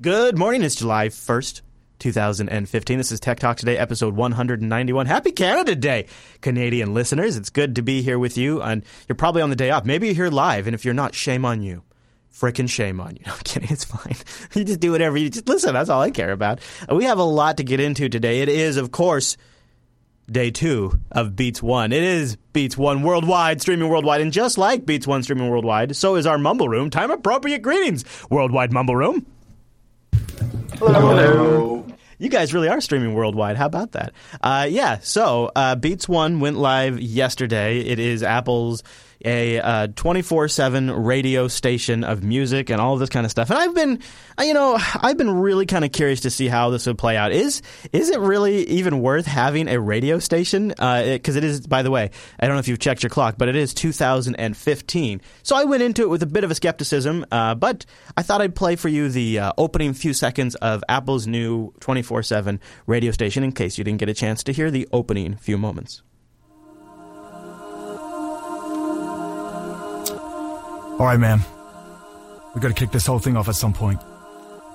Good morning. It's July 1st, 2015. This is Tech Talk Today, episode 191. Happy Canada Day, Canadian listeners. It's good to be here with you. And you're probably on the day off. Maybe you're here live. And if you're not, shame on you. Frickin' shame on you. No, I'm kidding. It's fine. You just do whatever you just listen. That's all I care about. Uh, we have a lot to get into today. It is, of course, day two of Beats One. It is Beats One worldwide, streaming worldwide, and just like Beats One streaming worldwide, so is our Mumble Room. Time appropriate greetings, worldwide Mumble Room. Hello. Hello. You guys really are streaming worldwide. How about that? Uh, yeah. So uh, Beats One went live yesterday. It is Apple's a 24 uh, 7 radio station of music and all of this kind of stuff. And I've been, uh, you know, I've been really kind of curious to see how this would play out. Is is it really even worth having a radio station? Because uh, it, it is, by the way, I don't know if you've checked your clock, but it is 2015. So I went into it with a bit of a skepticism, uh, but I thought I'd play for you the uh, opening few seconds of Apple's new 24 7 radio station in case you didn't get a chance to hear the opening few moments. All right, man. We've got to kick this whole thing off at some point.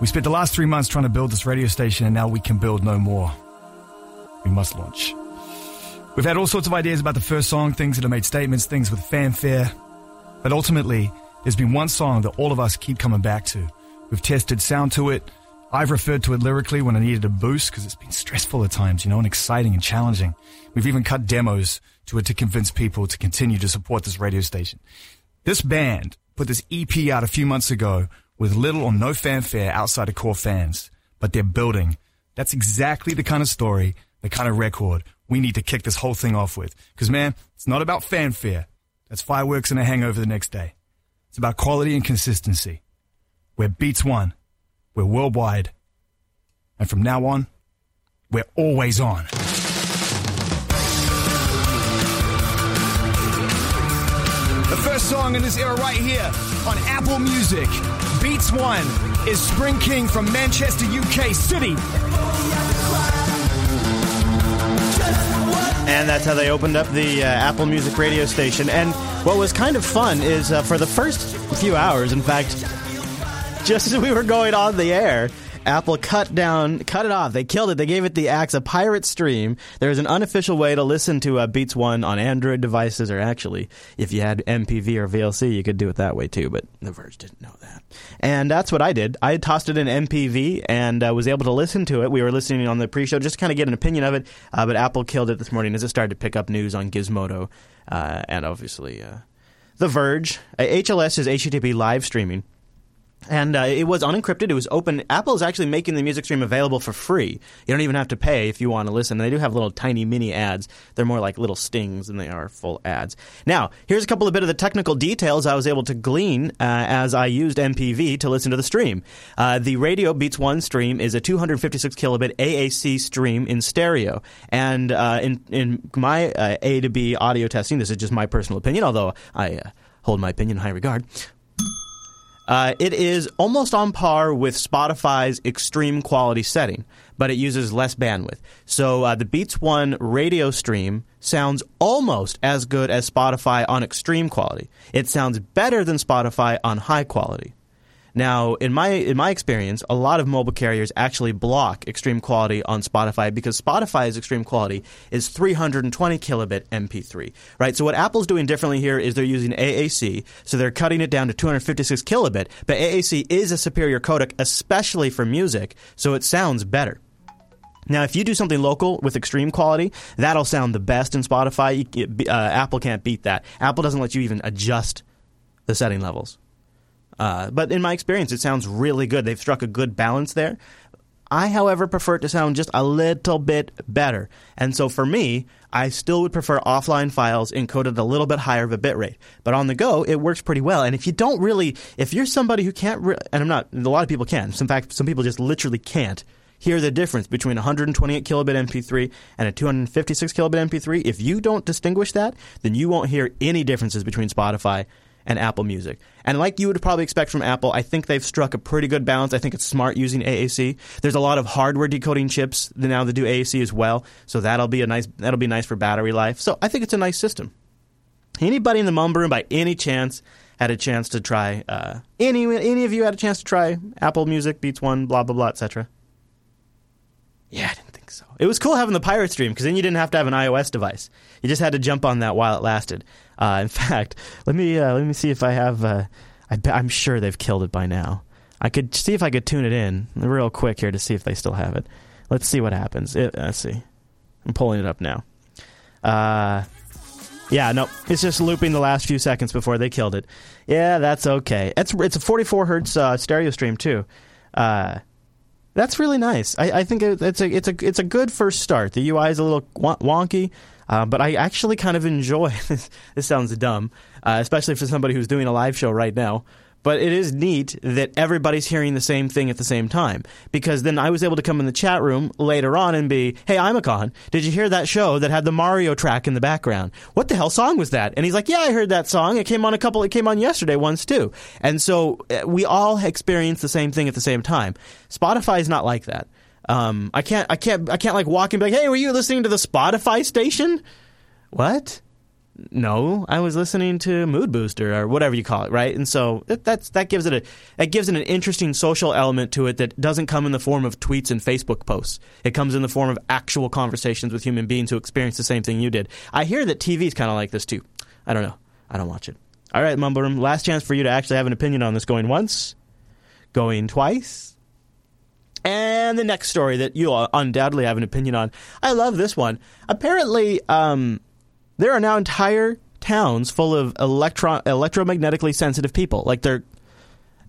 We spent the last three months trying to build this radio station, and now we can build no more. We must launch. We've had all sorts of ideas about the first song, things that have made statements, things with fanfare. But ultimately, there's been one song that all of us keep coming back to. We've tested sound to it. I've referred to it lyrically when I needed a boost because it's been stressful at times, you know, and exciting and challenging. We've even cut demos to it to convince people to continue to support this radio station. This band put this EP out a few months ago with little or no fanfare outside of core fans, but they're building. That's exactly the kind of story, the kind of record we need to kick this whole thing off with. Because, man, it's not about fanfare. That's fireworks and a hangover the next day. It's about quality and consistency. We're Beats One. We're worldwide. And from now on, we're always on. The first song in this era right here on Apple Music, Beats One, is Spring King from Manchester, UK City. And that's how they opened up the uh, Apple Music radio station. And what was kind of fun is uh, for the first few hours, in fact, just as we were going on the air, Apple cut down, cut it off. They killed it. They gave it the axe, a pirate stream. There's an unofficial way to listen to uh, Beats One on Android devices, or actually, if you had MPV or VLC, you could do it that way too. But The Verge didn't know that, and that's what I did. I tossed it in MPV and uh, was able to listen to it. We were listening on the pre-show just to kind of get an opinion of it. Uh, but Apple killed it this morning as it started to pick up news on Gizmodo uh, and obviously uh, The Verge. HLS is HTTP live streaming and uh, it was unencrypted. It was open. Apple is actually making the music stream available for free. You don't even have to pay if you want to listen. They do have little tiny mini ads. They're more like little stings than they are full ads. Now, here's a couple of bit of the technical details I was able to glean uh, as I used MPV to listen to the stream. Uh, the Radio Beats One stream is a 256 kilobit AAC stream in stereo, and uh, in in my uh, A to B audio testing, this is just my personal opinion, although I uh, hold my opinion in high regard. Uh, it is almost on par with Spotify's extreme quality setting, but it uses less bandwidth. So uh, the Beats One radio stream sounds almost as good as Spotify on extreme quality. It sounds better than Spotify on high quality. Now, in my in my experience, a lot of mobile carriers actually block extreme quality on Spotify because Spotify's extreme quality is 320 kilobit MP3, right? So what Apple's doing differently here is they're using AAC, so they're cutting it down to 256 kilobit, but AAC is a superior codec especially for music, so it sounds better. Now, if you do something local with extreme quality, that'll sound the best in Spotify. Uh, Apple can't beat that. Apple doesn't let you even adjust the setting levels. Uh, but in my experience, it sounds really good. They've struck a good balance there. I, however, prefer it to sound just a little bit better. And so for me, I still would prefer offline files encoded a little bit higher of a bit rate. But on the go, it works pretty well. And if you don't really, if you're somebody who can't, re- and I'm not, a lot of people can. In fact, some people just literally can't hear the difference between 128 kilobit MP3 and a 256 kilobit MP3. If you don't distinguish that, then you won't hear any differences between Spotify and Apple Music. And like you would probably expect from Apple, I think they've struck a pretty good balance. I think it's smart using AAC. There's a lot of hardware decoding chips now that do AAC as well, so that'll be a nice that'll be nice for battery life. So I think it's a nice system. Anybody in the Mumble Room by any chance had a chance to try uh, any any of you had a chance to try Apple Music Beats One, blah blah blah, etc. Yeah, so. It was cool having the pirate stream because then you didn't have to have an iOS device. You just had to jump on that while it lasted. Uh, in fact, let me uh, let me see if I have. Uh, I am sure they've killed it by now. I could see if I could tune it in real quick here to see if they still have it. Let's see what happens. It, let's see. I'm pulling it up now. Uh, yeah, no, it's just looping the last few seconds before they killed it. Yeah, that's okay. It's it's a 44 hertz uh, stereo stream too. Uh, that's really nice. I, I think it's a it's a it's a good first start. The UI is a little wonky, uh, but I actually kind of enjoy. this, this sounds dumb, uh, especially for somebody who's doing a live show right now. But it is neat that everybody's hearing the same thing at the same time. Because then I was able to come in the chat room later on and be, hey, I'm a con. did you hear that show that had the Mario track in the background? What the hell song was that? And he's like, yeah, I heard that song. It came on a couple, it came on yesterday once too. And so uh, we all experience the same thing at the same time. Spotify is not like that. Um, I can't, I can't, I can't like walk and be like, hey, were you listening to the Spotify station? What? No, I was listening to Mood Booster or whatever you call it, right? And so that, that's that gives it a that gives it an interesting social element to it that doesn't come in the form of tweets and Facebook posts. It comes in the form of actual conversations with human beings who experience the same thing you did. I hear that TV is kind of like this too. I don't know. I don't watch it. All right, Mumble Room. Last chance for you to actually have an opinion on this. Going once, going twice. And the next story that you'll undoubtedly have an opinion on. I love this one. Apparently, um, there are now entire towns full of electro- electromagnetically sensitive people. Like they're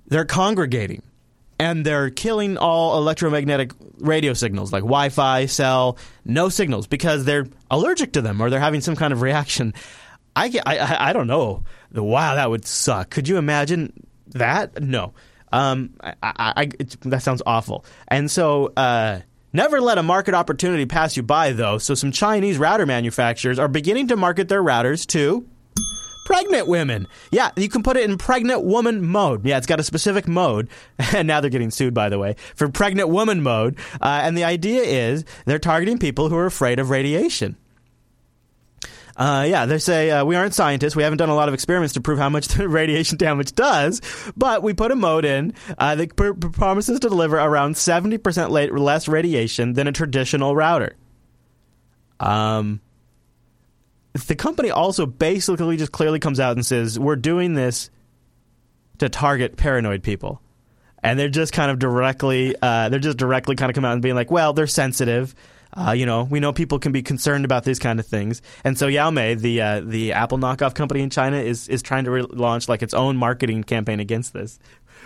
they're congregating and they're killing all electromagnetic radio signals like Wi-Fi, cell, no signals because they're allergic to them or they're having some kind of reaction. I, I, I don't know. Wow, that would suck. Could you imagine that? No. Um, I, I, that sounds awful. And so, uh, Never let a market opportunity pass you by, though, so some Chinese router manufacturers are beginning to market their routers to pregnant women. Yeah, you can put it in pregnant woman mode. Yeah, it's got a specific mode, and now they're getting sued, by the way, for pregnant woman mode. Uh, and the idea is they're targeting people who are afraid of radiation. Uh, yeah, they say uh, we aren't scientists. We haven't done a lot of experiments to prove how much the radiation damage does, but we put a mode in uh, that pr- promises to deliver around 70% la- less radiation than a traditional router. Um, the company also basically just clearly comes out and says, we're doing this to target paranoid people. And they're just kind of directly, uh, they're just directly kind of come out and being like, well, they're sensitive uh, you know, we know people can be concerned about these kind of things, and so Xiaomi, the uh, the Apple knockoff company in China, is is trying to relaunch like its own marketing campaign against this.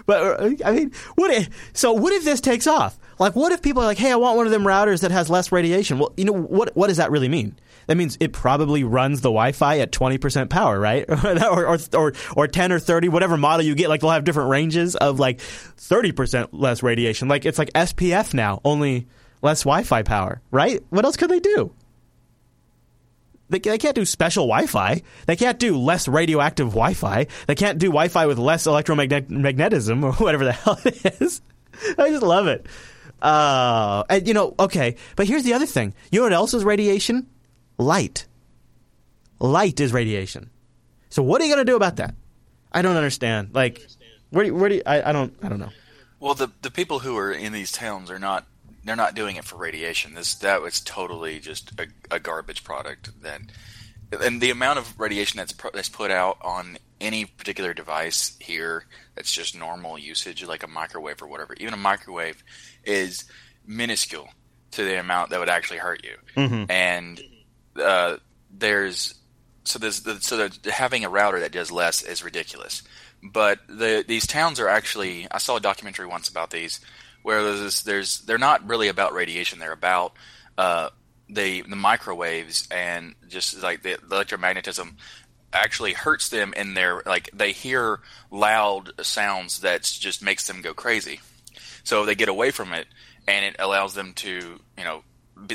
But uh, I mean, what if, so? What if this takes off? Like, what if people are like, "Hey, I want one of them routers that has less radiation"? Well, you know, what what does that really mean? That means it probably runs the Wi-Fi at twenty percent power, right? or, or or or ten or thirty, whatever model you get. Like they'll have different ranges of like thirty percent less radiation. Like it's like SPF now, only less Wi-Fi power, right? What else could they do? They, they can't do special Wi-Fi. They can't do less radioactive Wi-Fi. They can't do Wi-Fi with less electromagnetism or whatever the hell it is. I just love it. Uh, and you know, okay, but here's the other thing. You know what else is radiation? Light. Light is radiation. So what are you going to do about that? I don't understand. Like, where do, where do you, I, I don't I don't know. Well, the the people who are in these towns are not they're not doing it for radiation. This that was totally just a, a garbage product. That and the amount of radiation that's that's put out on any particular device here that's just normal usage, like a microwave or whatever. Even a microwave is minuscule to the amount that would actually hurt you. Mm-hmm. And uh, there's so there's so having a router that does less is ridiculous. But the these towns are actually I saw a documentary once about these where there's there's they're not really about radiation. They're about uh, the the microwaves and just like the, the electromagnetism actually hurts them in their like they hear loud sounds that just makes them go crazy. So they get away from it, and it allows them to you know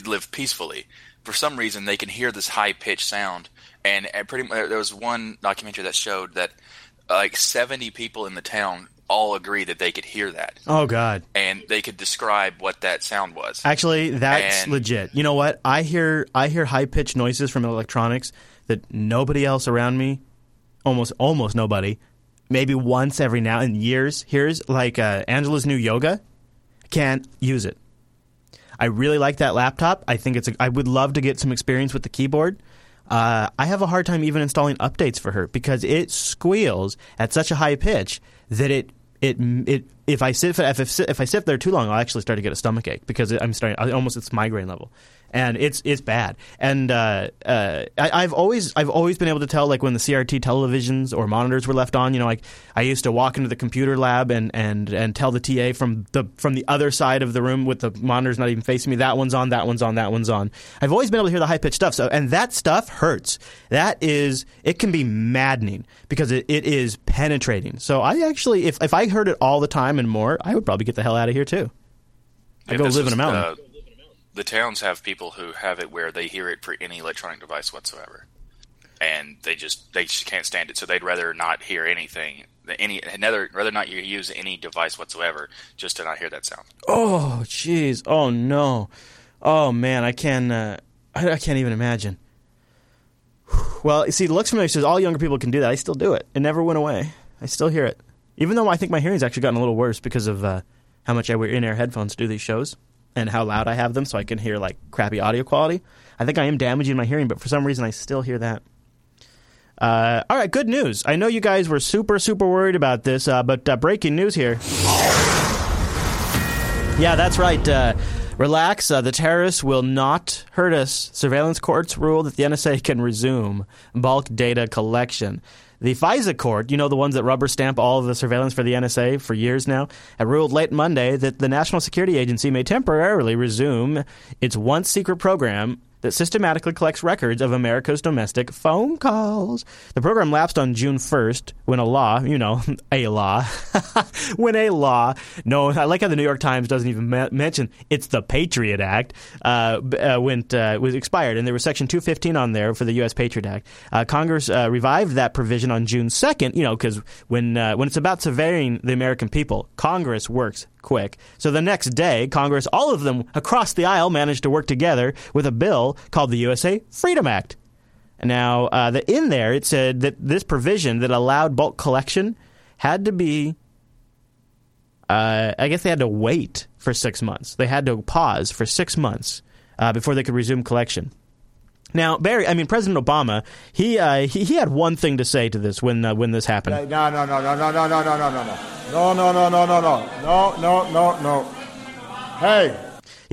live peacefully. For some reason, they can hear this high pitched sound, and pretty much there was one documentary that showed that like 70 people in the town all agree that they could hear that. Oh God! And they could describe what that sound was. Actually, that's and, legit. You know what? I hear I hear high pitched noises from electronics that nobody else around me, almost almost nobody, maybe once every now in years hears like uh, Angela's new yoga. Can't use it. I really like that laptop. I think it's. A, I would love to get some experience with the keyboard. Uh, I have a hard time even installing updates for her because it squeals at such a high pitch that it it it if I sit if, if, if I sit there too long, I'll actually start to get a stomach ache because I'm starting almost it's migraine level and it's it's bad. And uh, uh, I, have always I've always been able to tell like when the CRT televisions or monitors were left on. You know, like I used to walk into the computer lab and and and tell the TA from the from the other side of the room with the monitors not even facing me. That one's on. That one's on. That one's on. I've always been able to hear the high pitched stuff. So and that stuff hurts. That is it can be maddening because it, it is penetrating. So I actually if if I heard it all the time and more, I would probably get the hell out of here too. I go live in a mountain. Uh, the towns have people who have it where they hear it for any electronic device whatsoever, and they just they just can't stand it. So they'd rather not hear anything, any another rather not use any device whatsoever, just to not hear that sound. Oh, jeez. Oh no. Oh man, I can uh, I, I can't even imagine. Well, see, it looks familiar. Says all younger people can do that. I still do it. It never went away. I still hear it, even though I think my hearing's actually gotten a little worse because of uh, how much I wear in-ear headphones to do these shows and how loud I have them so I can hear like crappy audio quality. I think I am damaging my hearing, but for some reason I still hear that. Uh, all right, good news. I know you guys were super, super worried about this, uh, but uh, breaking news here. Yeah, that's right. Uh, relax. Uh, the terrorists will not hurt us. Surveillance courts rule that the NSA can resume bulk data collection. The FISA court, you know, the ones that rubber stamp all of the surveillance for the NSA for years now, had ruled late Monday that the National Security Agency may temporarily resume its once secret program that systematically collects records of America's domestic phone calls. The program lapsed on June 1st when a law, you know, a law, when a law, no, I like how the New York Times doesn't even ma- mention it's the Patriot Act, uh, uh, went, uh, was expired. And there was Section 215 on there for the U.S. Patriot Act. Uh, Congress uh, revived that provision on June 2nd, you know, because when, uh, when it's about surveying the American people, Congress works quick. So the next day, Congress, all of them across the aisle, managed to work together with a bill called the USA Freedom Act. Now, uh, the, in there, it said that this provision that allowed bulk collection had to be, uh, I guess they had to wait for six months. They had to pause for six months uh, before they could resume collection. Now, Barry, I mean, President Obama, he uh, he, he had one thing to say to this when uh, when this happened. No, no, no, no, no, no, no, no, no, no, no, no, no, no, no, no, no, no, no. Hey,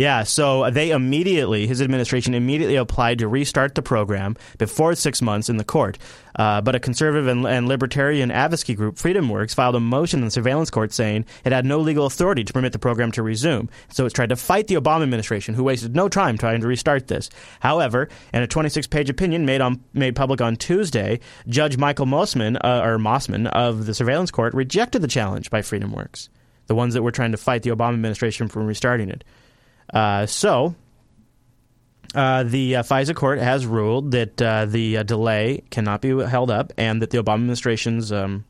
yeah, so they immediately, his administration immediately applied to restart the program before six months in the court. Uh, but a conservative and, and, libertarian advocacy group, Freedom Works, filed a motion in the surveillance court saying it had no legal authority to permit the program to resume. So it tried to fight the Obama administration, who wasted no time trying to restart this. However, in a 26-page opinion made on made public on Tuesday, Judge Michael Mosman uh, or Mosman of the surveillance court rejected the challenge by Freedom Works, the ones that were trying to fight the Obama administration from restarting it. Uh, so, uh, the uh, FISA court has ruled that uh, the uh, delay cannot be held up and that the Obama administration's um,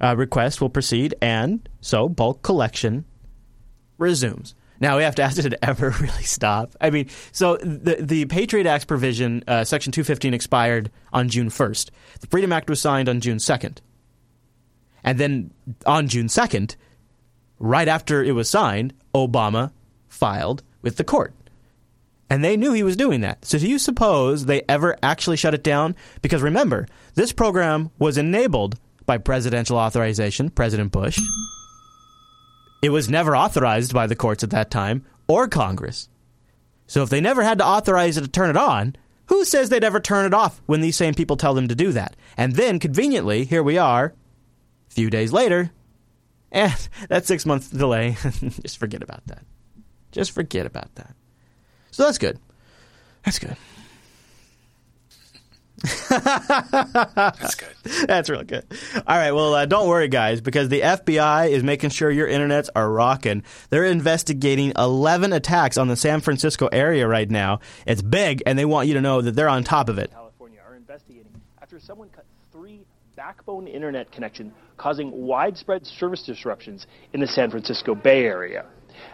uh, request will proceed, and so bulk collection resumes. Now we have to ask: Did it ever really stop? I mean, so the the Patriot Act provision, Section two fifteen, expired on June first. The Freedom Act was signed on June second, and then on June second, right after it was signed, Obama filed with the court. And they knew he was doing that. So do you suppose they ever actually shut it down? Because remember, this program was enabled by presidential authorization, President Bush. It was never authorized by the courts at that time or Congress. So if they never had to authorize it to turn it on, who says they'd ever turn it off when these same people tell them to do that? And then, conveniently, here we are, a few days later, eh, and that six month delay, just forget about that. Just forget about that. So that's good. That's good. That's good. That's real good. All right. Well, uh, don't worry, guys, because the FBI is making sure your internets are rocking. They're investigating 11 attacks on the San Francisco area right now. It's big, and they want you to know that they're on top of it. California are investigating after someone cut three backbone internet connections, causing widespread service disruptions in the San Francisco Bay Area.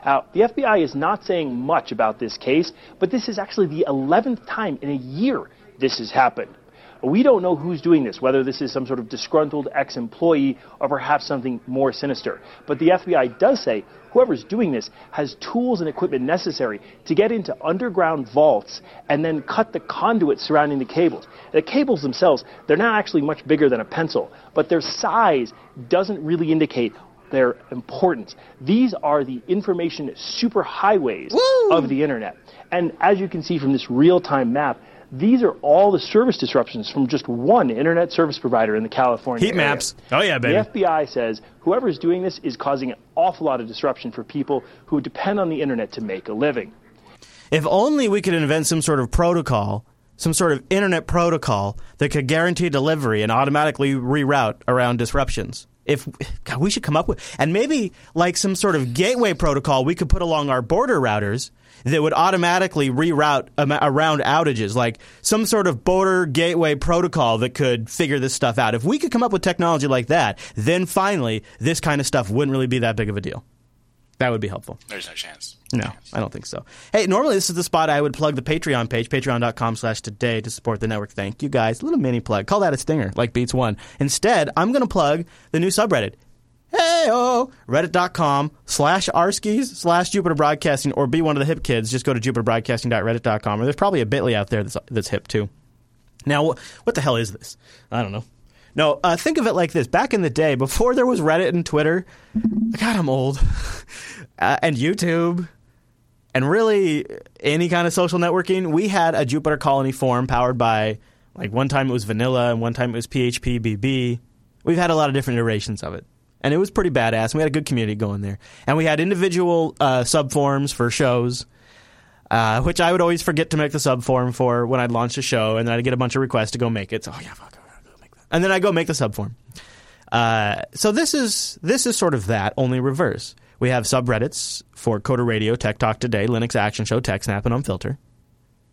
Now, the FBI is not saying much about this case, but this is actually the 11th time in a year this has happened. We don't know who's doing this, whether this is some sort of disgruntled ex employee or perhaps something more sinister. But the FBI does say whoever's doing this has tools and equipment necessary to get into underground vaults and then cut the conduits surrounding the cables. The cables themselves, they're not actually much bigger than a pencil, but their size doesn't really indicate their importance. These are the information superhighways Woo! of the internet. And as you can see from this real time map, these are all the service disruptions from just one internet service provider in the California Heat area. maps. Oh, yeah, baby. The FBI says whoever is doing this is causing an awful lot of disruption for people who depend on the internet to make a living. If only we could invent some sort of protocol, some sort of internet protocol that could guarantee delivery and automatically reroute around disruptions. If God, we should come up with, and maybe like some sort of gateway protocol we could put along our border routers that would automatically reroute around outages, like some sort of border gateway protocol that could figure this stuff out. If we could come up with technology like that, then finally this kind of stuff wouldn't really be that big of a deal. That would be helpful. There's no chance. No, I don't think so. Hey, normally this is the spot I would plug the Patreon page, patreon.com slash today to support the network. Thank you guys. A little mini plug. Call that a stinger, like Beats One. Instead, I'm going to plug the new subreddit. Hey, oh, reddit.com slash rskis slash Jupiter Broadcasting or be one of the hip kids. Just go to jupiterbroadcasting.reddit.com or there's probably a bit.ly out there that's, that's hip too. Now, what the hell is this? I don't know. No, uh, think of it like this. Back in the day, before there was Reddit and Twitter, God, I'm old, uh, and YouTube, and really any kind of social networking, we had a Jupiter Colony forum powered by, like, one time it was vanilla and one time it was PHP BB. We've had a lot of different iterations of it. And it was pretty badass. We had a good community going there. And we had individual uh, subforums for shows uh, which I would always forget to make the sub form for when I'd launch a show, and then I'd get a bunch of requests to go make it. So, oh yeah, fuck, And then I go make the subform. Uh, so this is this is sort of that, only reverse. We have subreddits for Coder Radio, Tech Talk Today, Linux Action Show, TechSnap, and Unfilter.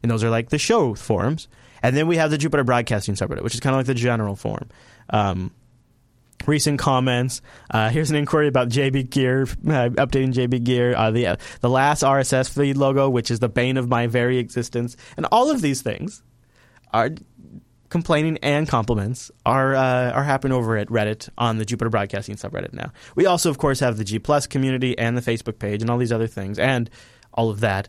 And those are like the show forums. And then we have the Jupiter Broadcasting subreddit, which is kind of like the general forum. Um, recent comments. Uh, here's an inquiry about JB Gear, uh, updating JB Gear. Uh, the uh, the last RSS feed logo, which is the bane of my very existence, and all of these things are complaining and compliments are uh, are happening over at Reddit on the Jupiter Broadcasting subreddit now. We also, of course, have the G Plus community and the Facebook page and all these other things and all of that.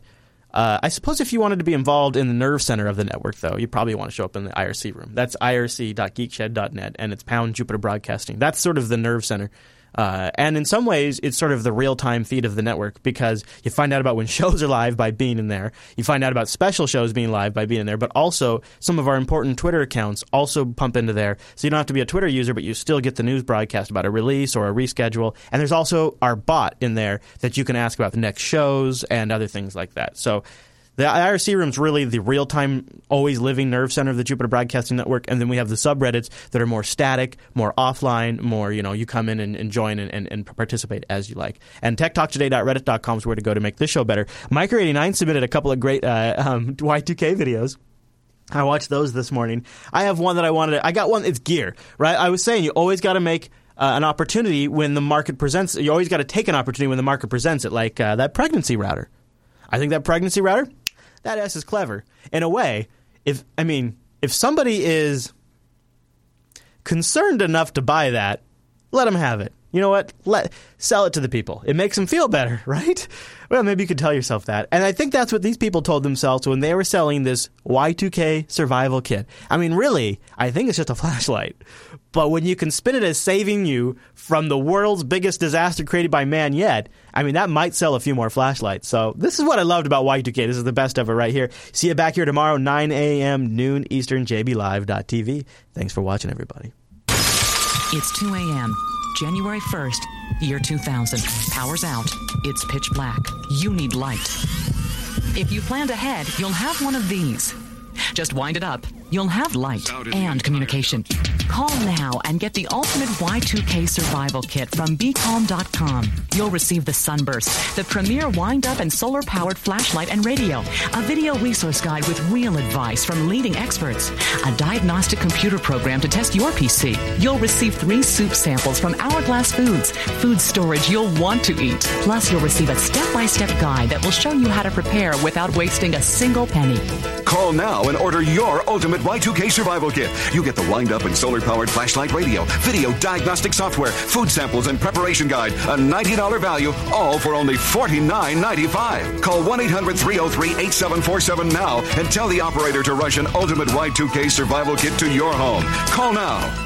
Uh, I suppose if you wanted to be involved in the nerve center of the network, though, you probably want to show up in the IRC room. That's irc.geekshed.net, and it's pound Jupiter Broadcasting. That's sort of the nerve center. Uh, and in some ways, it's sort of the real time feed of the network because you find out about when shows are live by being in there. You find out about special shows being live by being in there, but also some of our important Twitter accounts also pump into there. So you don't have to be a Twitter user, but you still get the news broadcast about a release or a reschedule. And there's also our bot in there that you can ask about the next shows and other things like that. So the IRC room is really the real time, always living nerve center of the Jupiter Broadcasting Network. And then we have the subreddits that are more static, more offline, more, you know, you come in and, and join and, and, and participate as you like. And techtalktoday.reddit.com is where to go to make this show better. Micro89 submitted a couple of great uh, um, Y2K videos. I watched those this morning. I have one that I wanted to, I got one, it's gear, right? I was saying you always got to make uh, an opportunity when the market presents, you always got to take an opportunity when the market presents it, like uh, that pregnancy router. I think that pregnancy router, that S is clever. In a way, if I mean, if somebody is concerned enough to buy that, let them have it. You know what? Let sell it to the people. It makes them feel better, right? Well, maybe you could tell yourself that. And I think that's what these people told themselves when they were selling this Y2K survival kit. I mean, really, I think it's just a flashlight. But when you can spin it as saving you from the world's biggest disaster created by man yet, I mean, that might sell a few more flashlights. So this is what I loved about Y2K. This is the best ever right here. See you back here tomorrow, 9 a.m. noon Eastern, jblive.tv. Thanks for watching, everybody. It's 2 a.m. January 1st, year 2000. Power's out. It's pitch black. You need light. If you planned ahead, you'll have one of these. Just wind it up. You'll have light and communication. Call now and get the ultimate Y2K survival kit from BeCalm.com. You'll receive the Sunburst, the premier wind up and solar powered flashlight and radio, a video resource guide with real advice from leading experts, a diagnostic computer program to test your PC. You'll receive three soup samples from Hourglass Foods, food storage you'll want to eat. Plus, you'll receive a step by step guide that will show you how to prepare without wasting a single penny. Call now and order your ultimate Y2K survival kit. You get the wind up and solar powered flashlight radio, video diagnostic software, food samples, and preparation guide. A $90 value, all for only $49.95. Call 1 800 303 8747 now and tell the operator to rush an ultimate Y2K survival kit to your home. Call now.